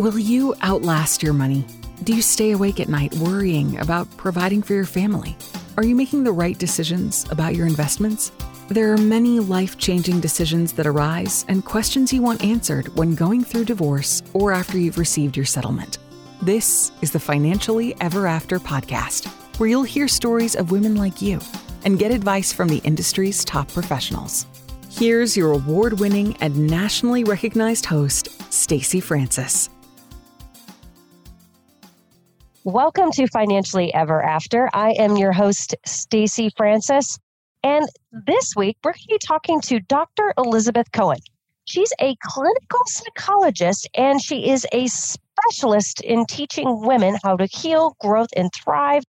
Will you outlast your money? Do you stay awake at night worrying about providing for your family? Are you making the right decisions about your investments? There are many life changing decisions that arise and questions you want answered when going through divorce or after you've received your settlement. This is the Financially Ever After podcast, where you'll hear stories of women like you and get advice from the industry's top professionals. Here's your award winning and nationally recognized host, Stacy Francis. Welcome to Financially Ever After. I am your host, Stacy Francis. And this week, we're going to be talking to Dr. Elizabeth Cohen. She's a clinical psychologist and she is a specialist in teaching women how to heal, growth, and thrive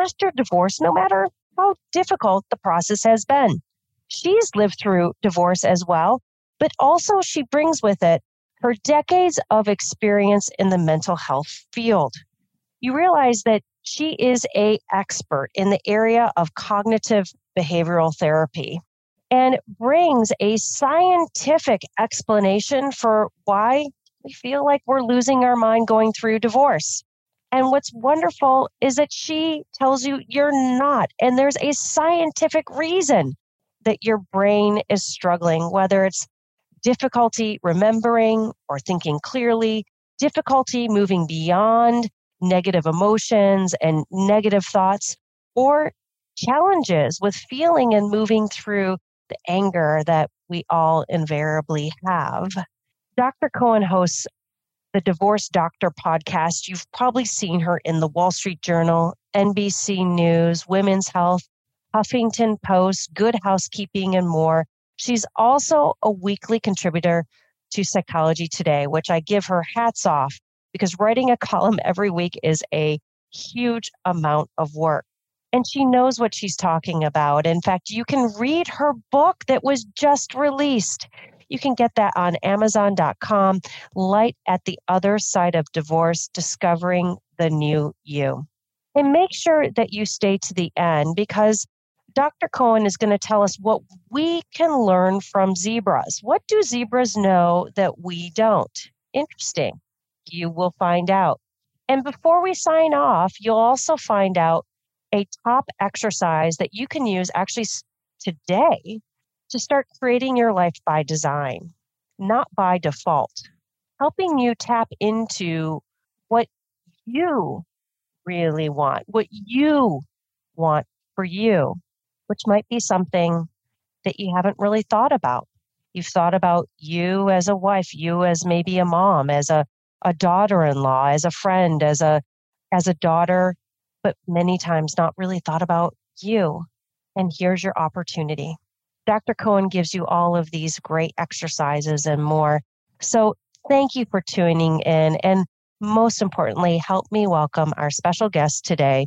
after divorce, no matter how difficult the process has been. She's lived through divorce as well, but also she brings with it her decades of experience in the mental health field you realize that she is a expert in the area of cognitive behavioral therapy and brings a scientific explanation for why we feel like we're losing our mind going through divorce. And what's wonderful is that she tells you you're not. And there's a scientific reason that your brain is struggling, whether it's difficulty remembering or thinking clearly, difficulty moving beyond negative emotions and negative thoughts, or challenges with feeling and moving through the anger that we all invariably have. Dr. Cohen hosts the Divorce Doctor podcast. You've probably seen her in the Wall Street Journal, NBC News, Women's Health, Huffington Post, Good Housekeeping, and more. She's also a weekly contributor to Psychology Today, which I give her hats off because writing a column every week is a huge amount of work. And she knows what she's talking about. In fact, you can read her book that was just released. You can get that on Amazon.com. Light at the Other Side of Divorce Discovering the New You. And make sure that you stay to the end because Dr. Cohen is going to tell us what we can learn from zebras. What do zebras know that we don't? Interesting you will find out. And before we sign off, you'll also find out a top exercise that you can use actually today to start creating your life by design, not by default, helping you tap into what you really want, what you want for you, which might be something that you haven't really thought about. You've thought about you as a wife, you as maybe a mom, as a a daughter-in-law, as a friend, as a as a daughter, but many times not really thought about you. And here's your opportunity. Dr. Cohen gives you all of these great exercises and more. So thank you for tuning in. And most importantly, help me welcome our special guest today,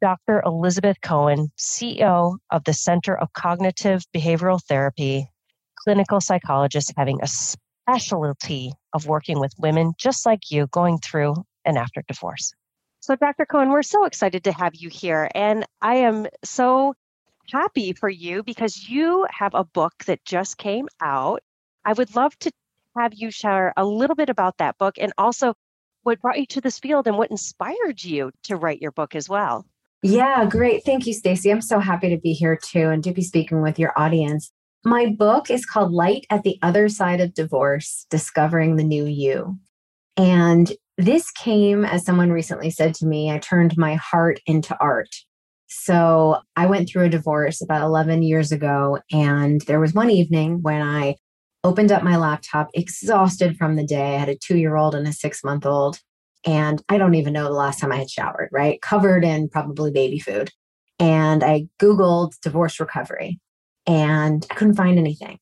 Dr. Elizabeth Cohen, CEO of the Center of Cognitive Behavioral Therapy, clinical psychologist having a specialty of working with women just like you going through and after divorce. So, Dr. Cohen, we're so excited to have you here. And I am so happy for you because you have a book that just came out. I would love to have you share a little bit about that book and also what brought you to this field and what inspired you to write your book as well. Yeah, great. Thank you, Stacy. I'm so happy to be here too and to be speaking with your audience. My book is called Light at the Other Side of Divorce Discovering the New You. And this came, as someone recently said to me, I turned my heart into art. So I went through a divorce about 11 years ago. And there was one evening when I opened up my laptop, exhausted from the day. I had a two year old and a six month old. And I don't even know the last time I had showered, right? Covered in probably baby food. And I Googled divorce recovery and I couldn't find anything.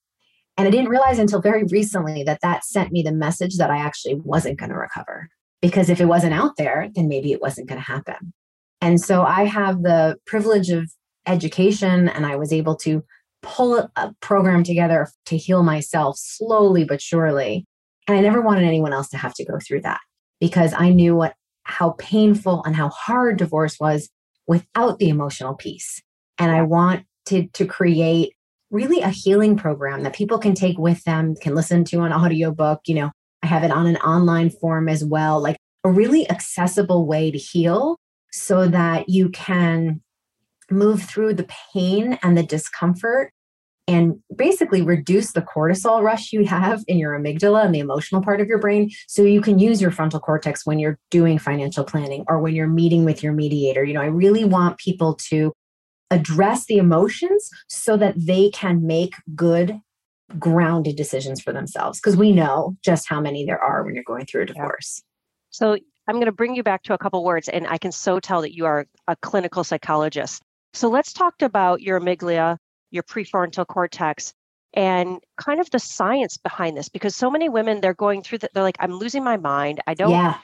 And I didn't realize until very recently that that sent me the message that I actually wasn't going to recover. Because if it wasn't out there, then maybe it wasn't going to happen. And so I have the privilege of education, and I was able to pull a program together to heal myself slowly but surely. And I never wanted anyone else to have to go through that because I knew what how painful and how hard divorce was without the emotional piece. And I want to to create really a healing program that people can take with them, can listen to an audiobook. You know, I have it on an online form as well, like a really accessible way to heal so that you can move through the pain and the discomfort and basically reduce the cortisol rush you have in your amygdala and the emotional part of your brain so you can use your frontal cortex when you're doing financial planning or when you're meeting with your mediator you know i really want people to address the emotions so that they can make good grounded decisions for themselves. Because we know just how many there are when you're going through a divorce. So i'm going to bring you back to a couple words and i can so tell that you are a clinical psychologist. So let's talk about your amygdala your prefrontal cortex and kind of the science behind this because so many women they're going through that they're like i'm losing my mind. I don't yeah.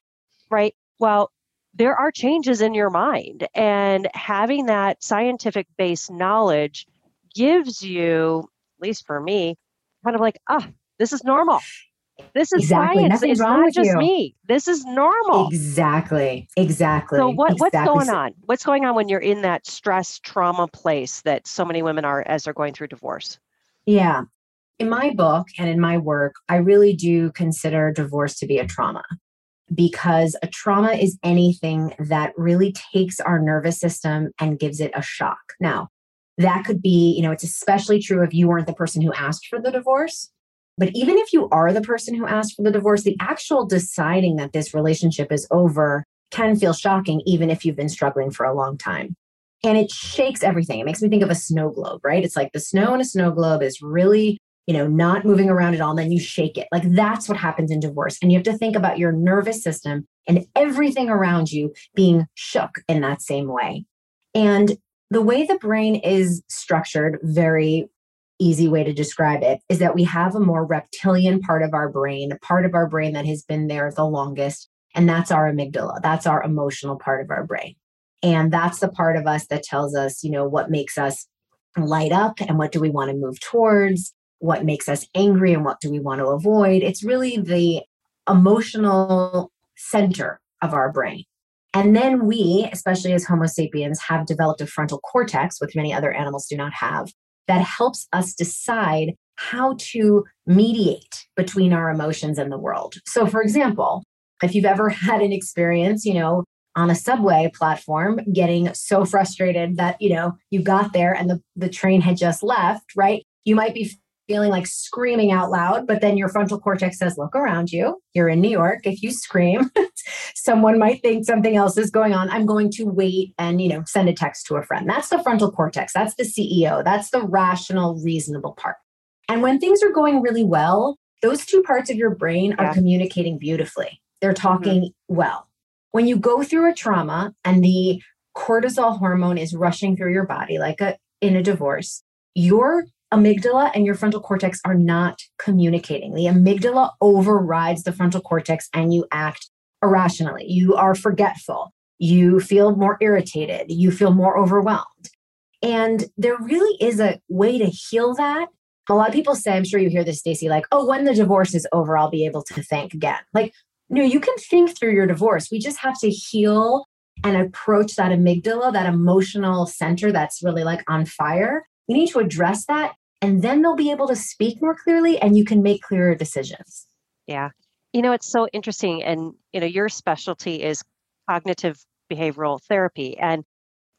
right? Well there are changes in your mind and having that scientific based knowledge gives you at least for me kind of like ah this is normal this is exactly. science. Nothing's it's wrong not with just you. me. This is normal. Exactly. Exactly. So what, what's going on? What's going on when you're in that stress trauma place that so many women are as they're going through divorce? Yeah. In my book and in my work, I really do consider divorce to be a trauma because a trauma is anything that really takes our nervous system and gives it a shock. Now, that could be, you know, it's especially true if you weren't the person who asked for the divorce. But even if you are the person who asked for the divorce, the actual deciding that this relationship is over can feel shocking, even if you've been struggling for a long time. And it shakes everything. It makes me think of a snow globe, right? It's like the snow in a snow globe is really, you know, not moving around at all. And then you shake it. Like that's what happens in divorce. And you have to think about your nervous system and everything around you being shook in that same way. And the way the brain is structured, very easy way to describe it is that we have a more reptilian part of our brain, a part of our brain that has been there the longest, and that's our amygdala. That's our emotional part of our brain. And that's the part of us that tells us, you know, what makes us light up and what do we want to move towards, what makes us angry and what do we want to avoid. It's really the emotional center of our brain. And then we, especially as Homo sapiens, have developed a frontal cortex, which many other animals do not have, that helps us decide how to mediate between our emotions and the world. So, for example, if you've ever had an experience, you know, on a subway platform getting so frustrated that, you know, you got there and the, the train had just left, right? You might be feeling like screaming out loud, but then your frontal cortex says, look around you. You're in New York. If you scream, someone might think something else is going on. I'm going to wait and, you know, send a text to a friend. That's the frontal cortex. That's the CEO. That's the rational, reasonable part. And when things are going really well, those two parts of your brain are Yeah. communicating beautifully. They're talking mm-hmm. well. When you go through a trauma and the cortisol hormone is rushing through your body, like a, in a divorce, your amygdala and your frontal cortex are not communicating. The amygdala overrides the frontal cortex and you act irrationally. You are forgetful. You feel more irritated. You feel more overwhelmed. And there really is a way to heal that. A lot of people say, I'm sure you hear this, Stacy, like, oh, when the divorce is over, I'll be able to think again. Like, no, you can think through your divorce. We just have to heal and approach that amygdala, that emotional center that's really like on fire. We need to address that. And then they'll be able to speak more clearly and you can make clearer decisions. Yeah. You know, it's so interesting. And, you know, your specialty is cognitive behavioral therapy. And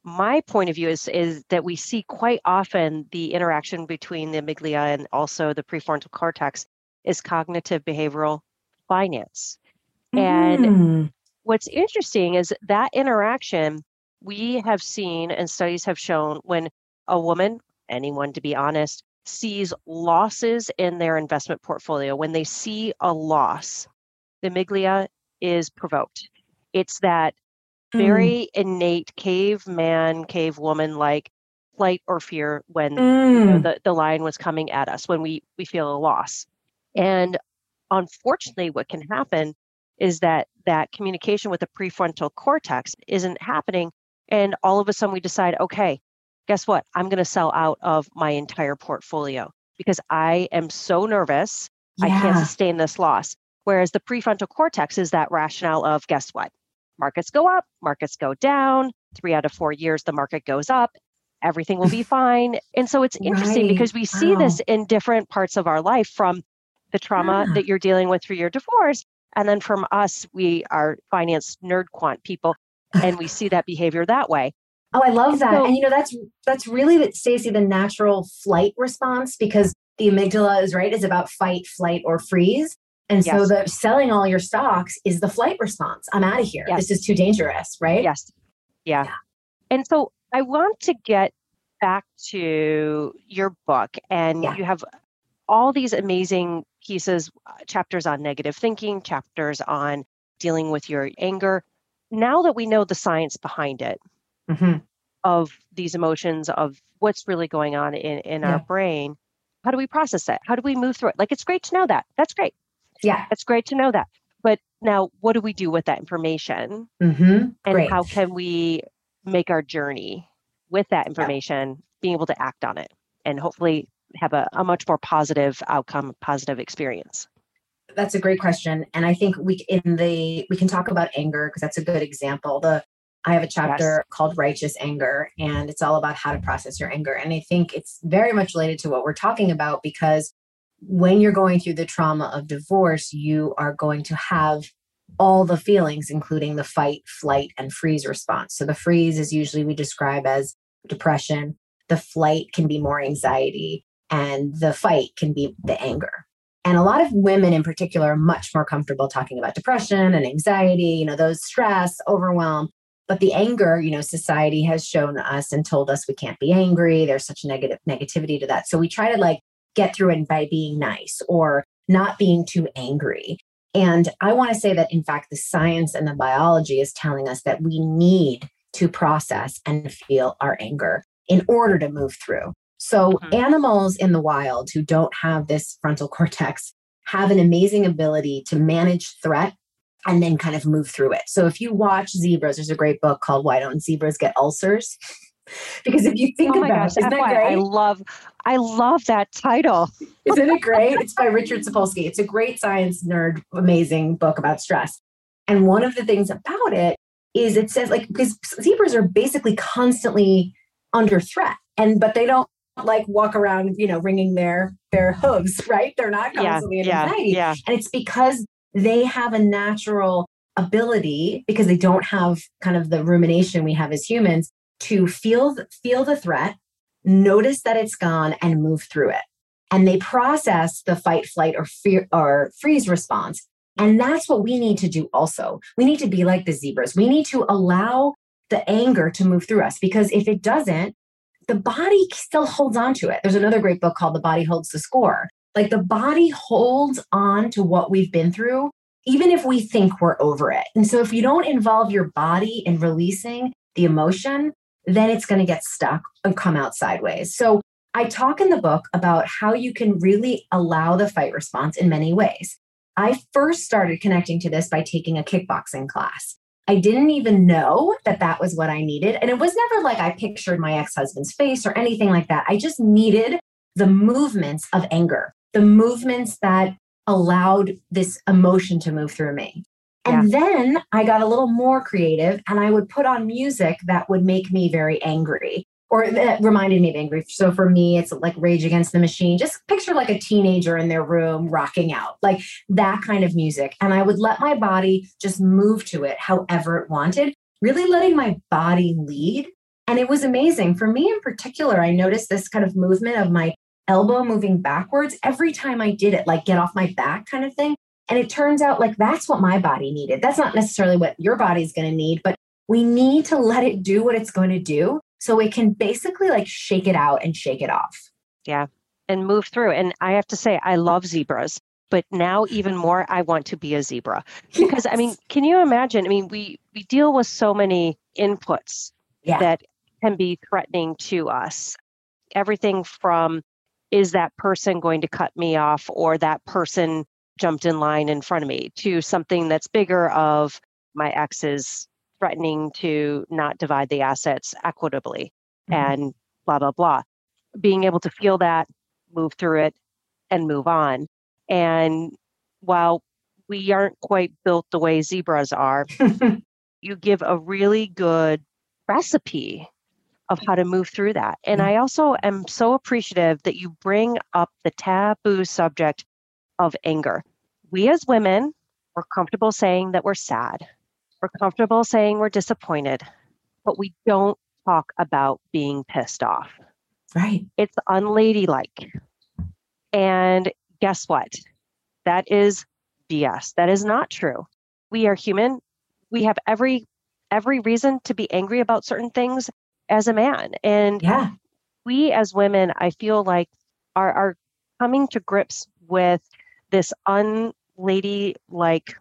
my point of view is, is that we see quite often the interaction between the amygdala and also the prefrontal cortex is cognitive behavioral finance. And Mm. what's interesting is that interaction we have seen and studies have shown when a woman, anyone to be honest, sees losses in their investment portfolio, when they see a loss, the amygdala is provoked. It's that Mm. very innate caveman, cavewoman like flight or fear when you Mm. know, the, the lion was coming at us, when we, we feel a loss. And unfortunately, what can happen is that that communication with the prefrontal cortex isn't happening. And all of a sudden we decide, okay, guess what? I'm going to sell out of my entire portfolio because I am so nervous. I can't sustain this loss. Whereas the prefrontal cortex is that rationale of guess what? Markets go up, markets go down. Three out of four years, the market goes up. Everything will be fine. And so it's interesting Right. because we see this in different parts of our life from the trauma Ah. that you're dealing with through your divorce. And then from us, we are finance nerd quant people and we see that behavior that way. Oh, I love that. So- and you know, that's that's really the Stacy, the natural flight response because the amygdala is right, is about fight, flight, or freeze. And so the selling all your stocks is the flight response. I'm out of here. Yes. This is too dangerous, right? Yes. Yeah. Yeah. And so I want to get back to your book, and Yeah. you have all these amazing pieces, chapters on negative thinking, chapters on dealing with your anger. Now that we know the science behind it, Mhm. of these emotions, of what's really going on in, in Yeah. our brain, how do we process it? How do we move through it? Like, it's great to know that. That's great. Yeah. It's great to know that. But now, what do we do with that information? Mm-hmm. and Great. how can we make our journey with that information being able to act on it and hopefully have a, a much more positive outcome positive experience That's a great question. And I think we in the we can talk about anger because that's a good example. The I have a chapter called Righteous Anger, and it's all about how to process your anger. And I think it's very much related to what we're talking about because when you're going through the trauma of divorce, you are going to have all the feelings, including the fight, flight, and freeze response. So the freeze is usually we describe as depression, the flight can be more anxiety, and the fight can be the anger. And a lot of women in particular are much more comfortable talking about depression and anxiety, you know, those stress, overwhelm. But the anger, you know, society has shown us and told us we can't be angry. There's such negative negativity to that. So we try to like get through it by being nice or not being too angry. And I want to say that, in fact, the science and the biology is telling us that we need to process and feel our anger in order to move through. So, Mhm. animals in the wild who don't have this frontal cortex have an amazing ability to manage threat and then kind of move through it. So, if you watch zebras, there's a great book called Why Don't Zebras Get Ulcers? because if you think oh my about gosh it, isn't that great? i love i love that title Isn't it great? It's by Richard Sapolsky. It's a great science nerd, amazing book about stress. And one of the things about it is it says like because zebras are basically constantly under threat, and but they don't like walk around, you know, ringing their their hooves, right? They're not yeah constantly in yeah anxiety, yeah and it's because they have a natural ability because they don't have kind of the rumination we have as humans to feel feel the threat, notice that it's gone, and move through it and they process the fight, flight, or fear or freeze response. And that's what we need to do also. We need to be like the zebras. We need to allow the anger to move through us because if it doesn't, the body still holds on to it. There's another great book called The Body Holds the Score. Like the body holds on to what we've been through, even if we think we're over it. And so if you don't involve your body in releasing the emotion, then it's going to get stuck and come out sideways. So I talk in the book about how you can really allow the fight response in many ways. I first started connecting to this by taking a kickboxing class. I didn't even know that that was what I needed. And it was never like I pictured my ex husband's face or anything like that. I just needed the movements of anger, the movements that allowed this emotion to move through me. And then I got a little more creative and I would put on music that would make me very angry or that reminded me of angry. So for me, it's like Rage Against the Machine. Just picture like a teenager in their room rocking out, like that kind of music. And I would let my body just move to it however it wanted, really letting my body lead. And it was amazing. For me in particular, I noticed this kind of movement of my elbow moving backwards every time I did it, like get off my back kind of thing. And it turns out like that's what my body needed. That's not necessarily what your body's going to need, but we need to let it do what it's going to do so it can basically like shake it out and shake it off. yeah and move through and i have to say i love zebras but now even more i want to be a zebra because i mean can you imagine i mean we we deal with so many inputs yeah. that can be threatening to us. Everything from is that person going to cut me off or that person jumped in line in front of me to something that's bigger of my ex is threatening to not divide the assets equitably Mhm. and blah blah blah. Being able to feel that, move through it and move on. And while we aren't quite built the way zebras are, you give a really good recipe of how to move through that. And mm. I also am so appreciative that you bring up the taboo subject of anger. We as women, we're comfortable saying that we're sad. We're comfortable saying we're disappointed, but we don't talk about being pissed off. Right. It's unladylike. And guess what? That is BS. That is not true. We are human. We have every every reason to be angry about certain things as a man. And yeah. we as women, I feel like are are coming to grips with this unladylike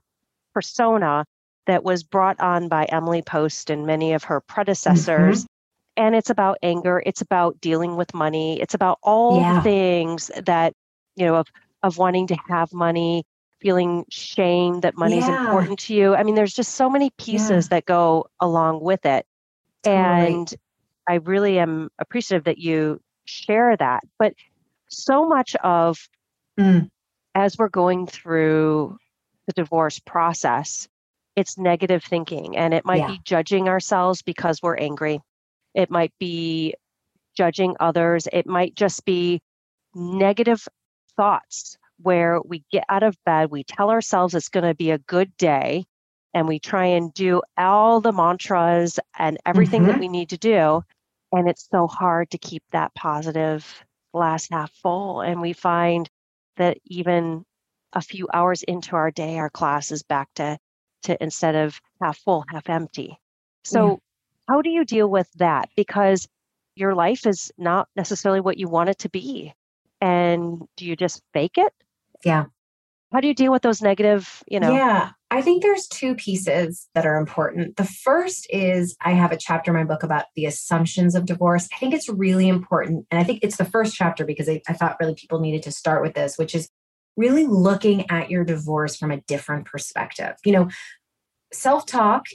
persona that was brought on by Emily Post and many of her predecessors. Mm-hmm. And it's about anger, it's about dealing with money, it's about all yeah. things that, you know, of of wanting to have money, feeling shame that money's yeah. important to you. I mean, there's just so many pieces yeah. that go along with it. Totally. And I really am appreciative that you share that. But so much of mm. as we're going through the divorce process, it's negative thinking and it might yeah. be judging ourselves because we're angry. It might be judging others. It might just be negative thoughts where we get out of bed, we tell ourselves it's going to be a good day, and we try and do all the mantras and everything mm-hmm. that we need to do. And it's so hard to keep that positive glass half full. And we find that even a few hours into our day, our class is back to, to instead of half full, half empty. So, yeah. how do you deal with that? Because your life is not necessarily what you want it to be. And do you just fake it? Yeah. How do you deal with those negative, you know? Yeah. I think there's two pieces that are important. The first is I have a chapter in my book about the assumptions of divorce. I think it's really important. And I think it's the first chapter because I, I thought really people needed to start with this, which is really looking at your divorce from a different perspective. You know, self talk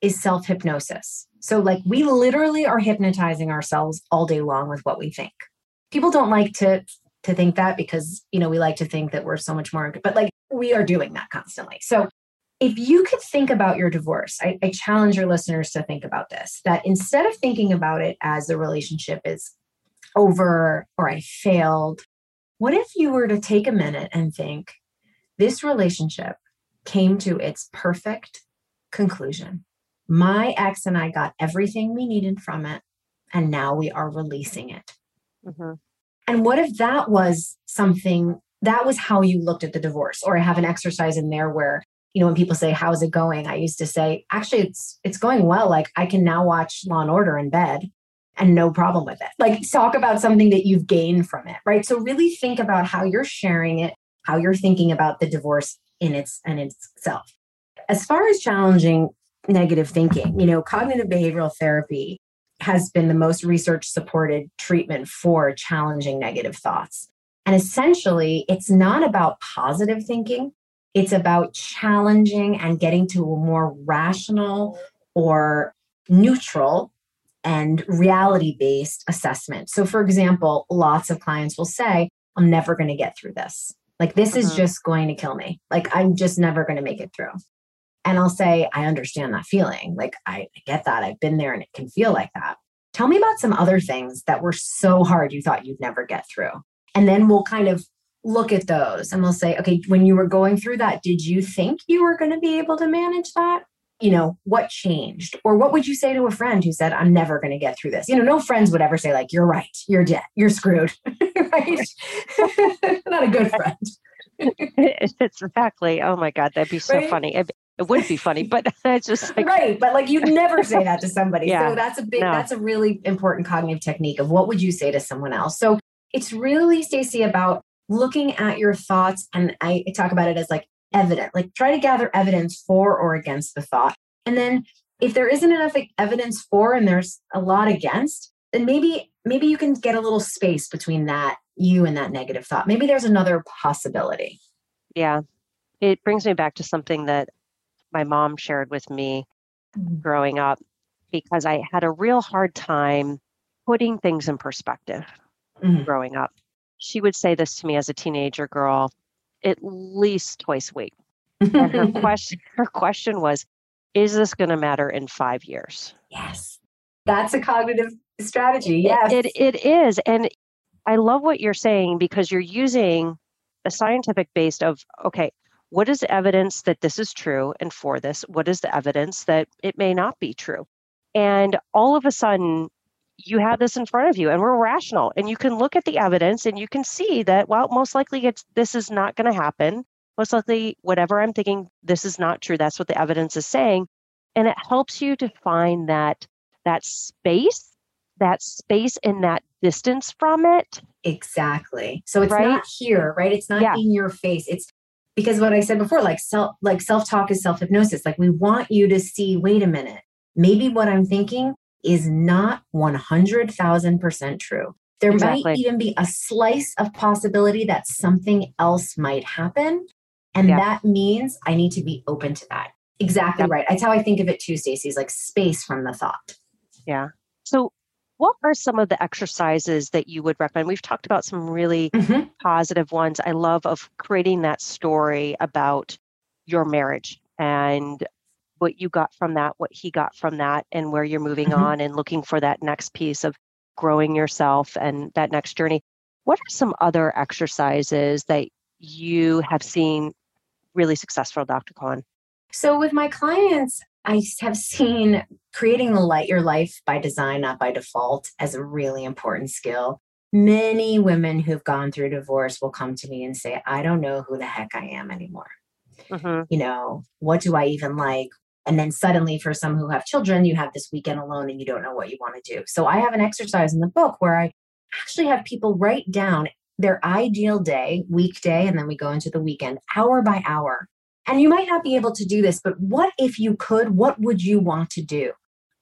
is self hypnosis. So, like, we literally are hypnotizing ourselves all day long with what we think. People don't like to to think that because you know we like to think that we're so much more but like we are doing that constantly. So if you could think about your divorce I, I, challenge your listeners to think about this that instead of thinking about it as the relationship is over or i failed what if you were to take a minute and think this relationship came to its perfect conclusion. My ex and i got everything we needed from it and now we are releasing it. Mm-hmm. And what if that was something that was how you looked at the divorce? Or I have an exercise in there where, you know, when people say, How's it going? I used to say, actually it's it's going well. Like I can now watch Law and Order in bed and no problem with it. Like talk about something that you've gained from it, right? So really think about how you're sharing it, how you're thinking about the divorce in its and itself. As far as challenging negative thinking, you know, cognitive behavioral therapy has been the most research supported treatment for challenging negative thoughts. And essentially, it's not about positive thinking, it's about challenging and getting to a more rational or neutral and reality based assessment. So, for example, lots of clients will say, I'm never going to get through this. Like, this is mm-hmm. just going to kill me. Like, I'm just never going to make it through. And I'll say, I understand that feeling. Like, I get that. I've been there and it can feel like that. Tell me about some other things that were so hard you thought you'd never get through. And then we'll kind of look at those and we'll say, okay, when you were going through that, did you think you were going to be able to manage that? You know, what changed? Or what would you say to a friend who said, I'm never going to get through this? You know, no friends would ever say, like, you're right, you're dead, you're screwed, right? Not a good friend. it's exactly. Oh my God, that'd be so right? funny. It, would be funny, but it's just like, right. But like you'd never say that to somebody. yeah, so that's a big, no. that's a really important cognitive technique of what would you say to someone else. So it's really, Stacy, about looking at your thoughts. And I talk about it as like evident, like try to gather evidence for or against the thought. And then if there isn't enough evidence for and there's a lot against, then maybe maybe you can get a little space between that you and that negative thought. Maybe there's another possibility. Yeah. It brings me back to something that my mom shared with me mm-hmm. growing up because I had a real hard time putting things in perspective mm-hmm. growing up. She would say this to me as a teenager girl at least twice a week. and her question her question was, is this going to matter in 5 years? Yes. That's a cognitive strategy. Yes. It, it, it is and I love what you're saying because you're using a scientific based of okay, what is the evidence that this is true and for this? What is the evidence that it may not be true? And all of a sudden you have this in front of you and we're rational and you can look at the evidence and you can see that well most likely it's this is not going to happen. Most likely whatever i'm thinking this is not true that's what the evidence is saying. And it helps you to find that that space that space and that distance from it. Exactly. So it's Right? not here right? It's not Yeah. in your face. It's because what i said before like self like self-talk is self-hypnosis like we want you to see wait a minute maybe what i'm thinking is not 100,000% true there Exactly. might even be a slice of possibility that something else might happen and Yeah. that means i need to be open to that exactly Yep. right that's how i think of it too stacy is like space from the thought Yeah. so what are some of the exercises that you would recommend we've talked about some really Mhm. positive ones i love of creating that story about your marriage and what you got from that what he got from that and where you're moving Mhm. on and looking for that next piece of growing yourself and that next journey what are some other exercises that you have seen really successful dr cohen So with my clients, I have seen creating the light your life by design, not by default, as a really important skill. Many women who've gone through divorce will come to me and say, I don't know who the heck I am anymore. hmm You know, what do I even like? And then suddenly, for some who have children, you have this weekend alone and you don't know what you want to do. So I have an exercise in the book where I actually have people write down their ideal day, weekday, and then we go into the weekend, hour by hour. And you might not be able to do this, but what if you could? What would you want to do?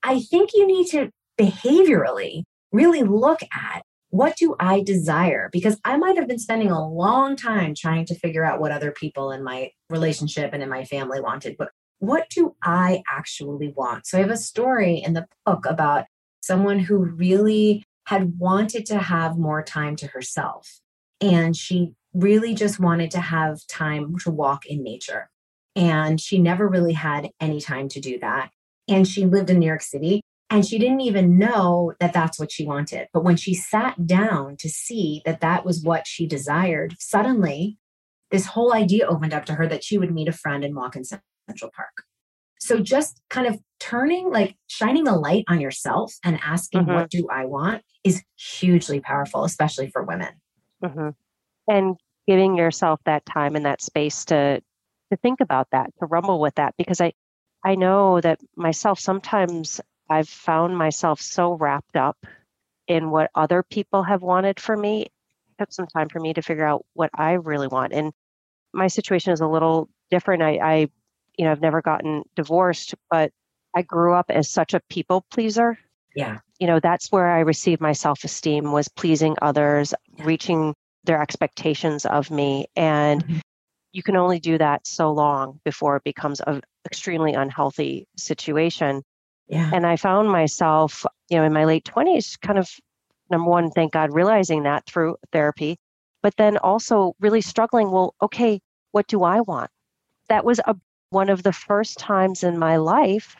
I think you need to behaviorally really look at what do I desire? Because I might have been spending a long time trying to figure out what other people in my relationship and in my family wanted, but what do I actually want? So I have a story in the book about someone who really had wanted to have more time to herself. And she really just wanted to have time to walk in nature. And she never really had any time to do that. And she lived in New York City and she didn't even know that that's what she wanted. But when she sat down to see that that was what she desired, suddenly this whole idea opened up to her that she would meet a friend and walk in Central Park. So just kind of turning, like shining a light on yourself and asking, Mhm. what do I want is hugely powerful, especially for women. Hmm And giving yourself that time and that space to to think about that, to rumble with that, because I I know that myself sometimes I've found myself so wrapped up in what other people have wanted for me. It took some time for me to figure out what I really want, and my situation is a little different. I, I you know, I've never gotten divorced, but I grew up as such a people pleaser Yeah. you know that's where i received my self-esteem was pleasing others Yeah. reaching their expectations of me and Mhm. you can only do that so long before it becomes an extremely unhealthy situation Yeah. and i found myself you know in my late 20s kind of number one thank god realizing that through therapy but then also really struggling well okay what do i want that was a, one of the first times in my life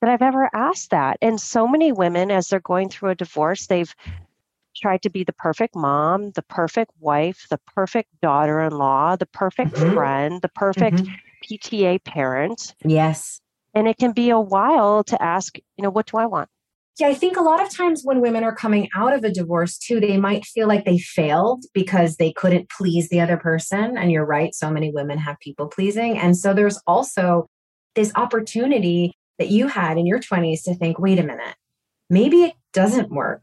that I've ever asked that. And so many women, as they're going through a divorce, they've tried to be the perfect mom, the perfect wife, the perfect daughter in law, the perfect Mhm. friend, the perfect Mhm. PTA parent. Yes. And it can be a while to ask, you know, what do I want? Yeah, I think a lot of times when women are coming out of a divorce too, they might feel like they failed because they couldn't please the other person. And you're right, so many women have people pleasing. And so there's also this opportunity that you had in your 20s to think, wait a minute, maybe it doesn't work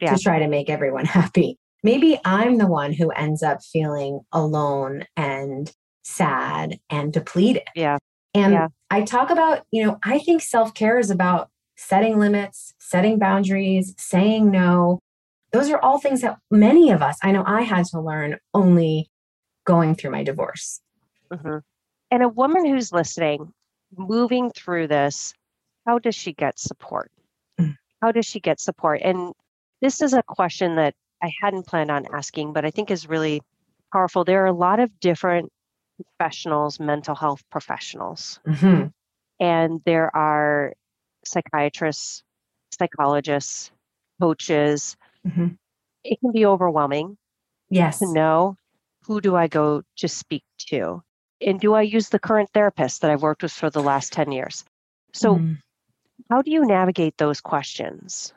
Yeah. to try to make everyone happy. Maybe I'm the one who ends up feeling alone and sad and depleted. Yeah. And Yeah. I talk about, you know, I think self care is about setting limits, setting boundaries, saying no. Those are all things that many of us, I know I had to learn only going through my divorce. hmm And a woman who's listening, moving through this, how does she get support? Mm. How does she get support? And this is a question that I hadn't planned on asking, but I think is really powerful. There are a lot of different professionals, mental health professionals, Mhm. and there are psychiatrists, psychologists, coaches. Mhm. It can be overwhelming Yes. to know who do I go to speak to? And do I use the current therapist that I've worked with for the last 10 years? So, mm. how do you navigate those questions?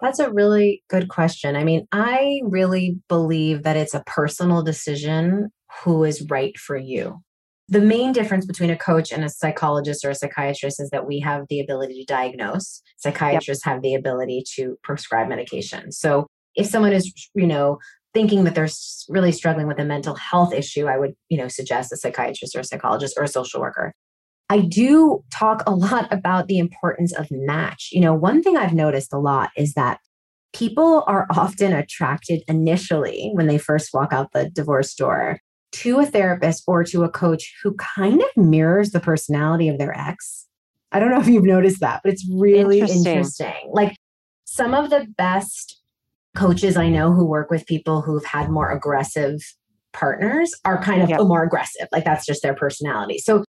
That's a really good question. I mean, I really believe that it's a personal decision who is right for you. The main difference between a coach and a psychologist or a psychiatrist is that we have the ability to diagnose. Psychiatrists yep. have the ability to prescribe medication. So if someone is, you know, thinking that they're really struggling with a mental health issue, I would, you know, suggest a psychiatrist or a psychologist or a social worker. I do talk a lot about the importance of match. You know, one thing I've noticed a lot is that people are often attracted initially when they first walk out the divorce door to a therapist or to a coach who kind of mirrors the personality of their ex. I don't know if you've noticed that, but it's really interesting. interesting. Like some of the best coaches I know who work with people who've had more aggressive partners are kind of yep. more aggressive. Like that's just their personality. So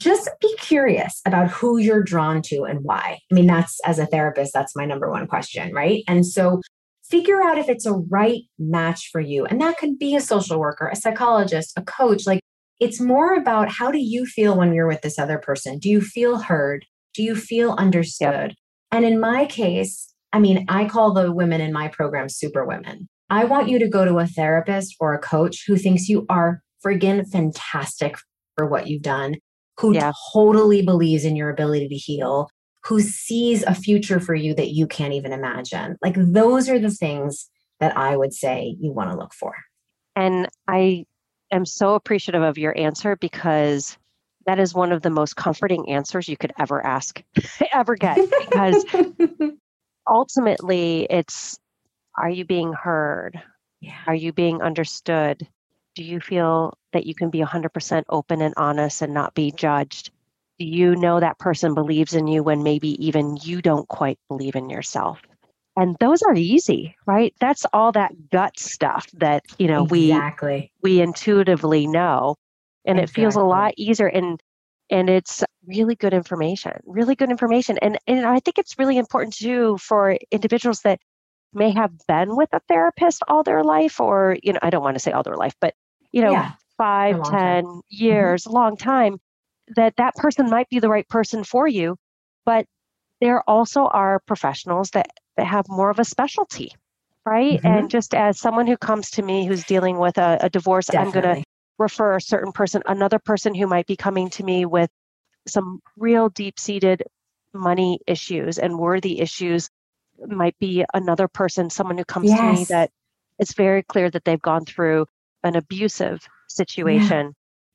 just be curious about who you're drawn to and why. I mean, that's as a therapist, that's my number one question, right? And so figure out if it's a right match for you. And that could be a social worker, a psychologist, a coach. Like it's more about how do you feel when you're with this other person? Do you feel heard? Do you feel understood? Yep. And in my case, I mean, I call the women in my program super women. I want you to go to a therapist or a coach who thinks you are friggin' fantastic for what you've done who yeah. totally believes in your ability to heal, who sees a future for you that you can't even imagine. Like those are the things that I would say you want to look for. And I am so appreciative of your answer because that is one of the most comforting answers you could ever ask, ever get. Because ultimately, it's are you being heard? Yeah. Are you being understood? Do you feel that you can be 100% open and honest and not be judged? Do you know that person believes in you when maybe even you don't quite believe in yourself? And those are easy, right? That's all that gut stuff that, you know, exactly. we we intuitively know. And exactly. it feels a lot easier and and it's really good information, really good information. And and I think it's really important too for individuals that may have been with a therapist all their life or you know i don't want to say all their life but you know, yeah, five, ten mm-hmm. years, mm-hmm. a long time, that that person might be the right person for you. But there also are professionals that, that have more of a specialty, right? Mm-hmm. And just as someone who comes to me who's dealing with a, a divorce, Definitely. I'm going to refer a certain person, another person who might be coming to me with some real deep seated money issues and worthy issues might be another person, someone who comes yes. to me that it's very clear that they've gone through an abusive situation, yeah.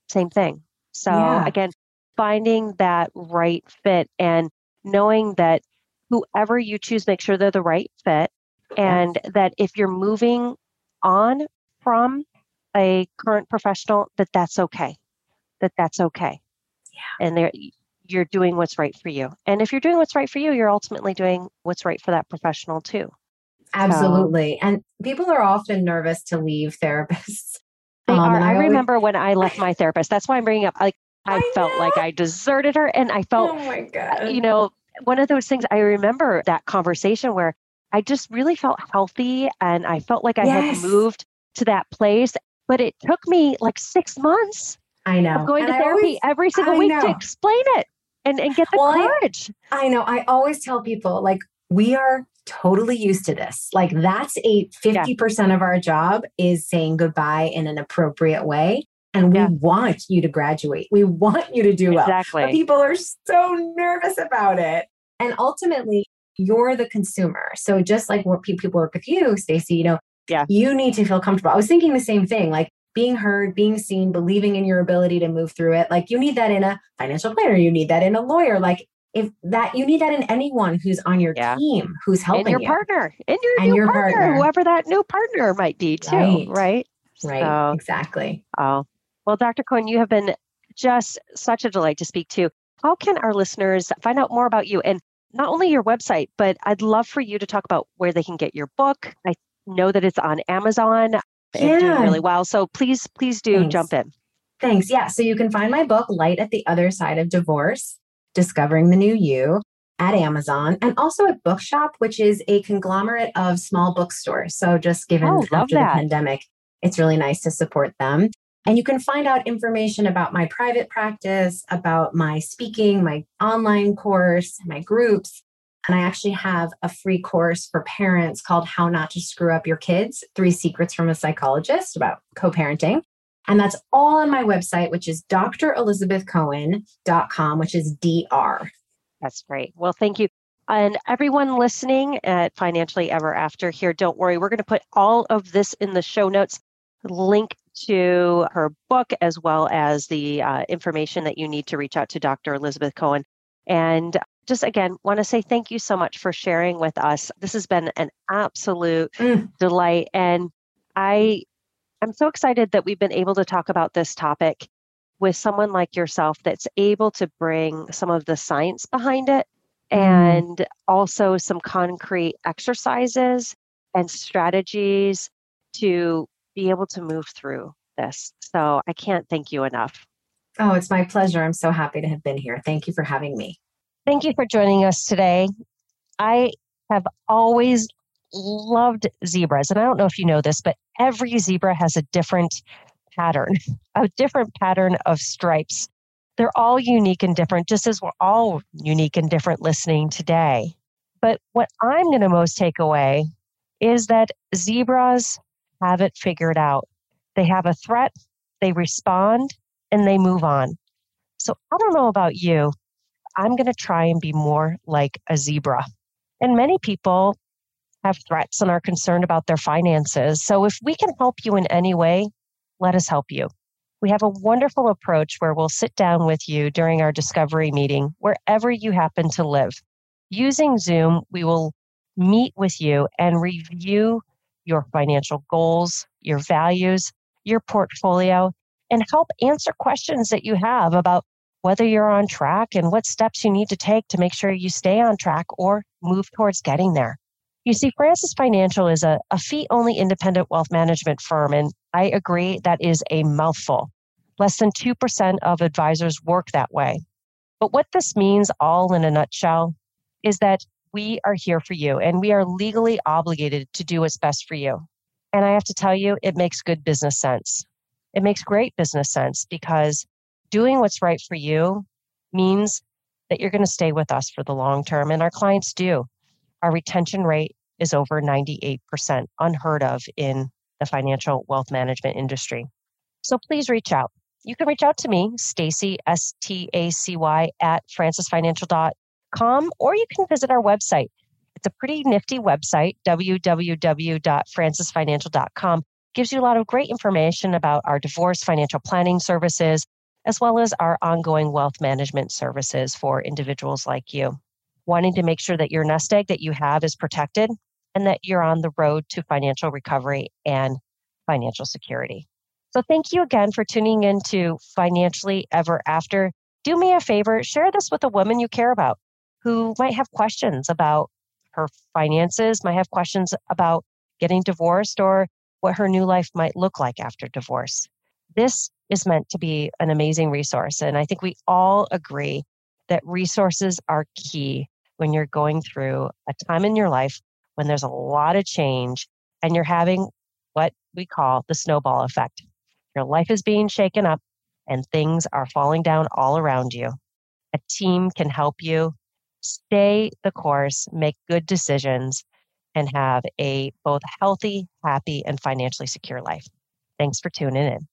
same thing. So yeah. again, finding that right fit and knowing that whoever you choose, make sure they're the right fit. And that if you're moving on from a current professional, that that's okay. That that's okay. Yeah. And they you're doing what's right for you. And if you're doing what's right for you, you're ultimately doing what's right for that professional too. Absolutely. So, and people are often nervous to leave therapists. They um, are. I, I always, remember when I left my therapist. That's why I'm bringing up. Like I, I felt like I deserted her, and I felt, oh my god, you know, one of those things. I remember that conversation where I just really felt healthy, and I felt like I yes. had moved to that place. But it took me like six months. I know. Of going and to I therapy always, every single week know. to explain it and and get the well, courage. I, I know. I always tell people like we are totally used to this. Like that's a 50% yeah. of our job is saying goodbye in an appropriate way. And we yeah. want you to graduate. We want you to do well. Exactly. But people are so nervous about it. And ultimately, you're the consumer. So just like what people work with you, Stacy, you know, yeah. you need to feel comfortable. I was thinking the same thing, like being heard, being seen, believing in your ability to move through it. Like you need that in a financial planner, you need that in a lawyer. Like if that you need that in anyone who's on your yeah. team who's helping and your you. partner and your and new your partner, partner, whoever that new partner might be too right right, right. So, exactly oh well dr cohen you have been just such a delight to speak to how can our listeners find out more about you and not only your website but i'd love for you to talk about where they can get your book i know that it's on amazon yeah. doing really well so please please do Thanks. jump in Thanks. Yeah. So you can find my book, Light at the Other Side of Divorce. Discovering the New You at Amazon and also at Bookshop, which is a conglomerate of small bookstores. So just given oh, after that. the pandemic, it's really nice to support them. And you can find out information about my private practice, about my speaking, my online course, my groups. And I actually have a free course for parents called How Not to Screw Up Your Kids Three Secrets from a Psychologist about co parenting. And that's all on my website, which is drelizabethcohen.com, which is DR. That's great. Well, thank you. And everyone listening at Financially Ever After here, don't worry, we're going to put all of this in the show notes, link to her book, as well as the uh, information that you need to reach out to Dr. Elizabeth Cohen. And just again, want to say thank you so much for sharing with us. This has been an absolute mm. delight. And I I'm so excited that we've been able to talk about this topic with someone like yourself that's able to bring some of the science behind it mm. and also some concrete exercises and strategies to be able to move through this. So I can't thank you enough. Oh, it's my pleasure. I'm so happy to have been here. Thank you for having me. Thank you for joining us today. I have always loved zebras. And I don't know if you know this, but every zebra has a different pattern, a different pattern of stripes. They're all unique and different, just as we're all unique and different listening today. But what I'm going to most take away is that zebras have it figured out. They have a threat, they respond, and they move on. So I don't know about you. I'm going to try and be more like a zebra. And many people have threats and are concerned about their finances. So if we can help you in any way, let us help you. We have a wonderful approach where we'll sit down with you during our discovery meeting, wherever you happen to live. Using Zoom, we will meet with you and review your financial goals, your values, your portfolio, and help answer questions that you have about whether you're on track and what steps you need to take to make sure you stay on track or move towards getting there. You see, Francis Financial is a, a fee only independent wealth management firm, and I agree that is a mouthful. Less than 2% of advisors work that way. But what this means, all in a nutshell, is that we are here for you and we are legally obligated to do what's best for you. And I have to tell you, it makes good business sense. It makes great business sense because doing what's right for you means that you're going to stay with us for the long term. And our clients do. Our retention rate is over 98%, unheard of in the financial wealth management industry. So please reach out. You can reach out to me, Stacy, S T A C Y, at francisfinancial.com, or you can visit our website. It's a pretty nifty website, www.francisfinancial.com. Gives you a lot of great information about our divorce financial planning services, as well as our ongoing wealth management services for individuals like you wanting to make sure that your nest egg that you have is protected and that you're on the road to financial recovery and financial security. So, thank you again for tuning in to Financially Ever After. Do me a favor, share this with a woman you care about who might have questions about her finances, might have questions about getting divorced or what her new life might look like after divorce. This is meant to be an amazing resource. And I think we all agree that resources are key when you're going through a time in your life when there's a lot of change and you're having what we call the snowball effect. Your life is being shaken up and things are falling down all around you. A team can help you stay the course, make good decisions, and have a both healthy, happy, and financially secure life. Thanks for tuning in.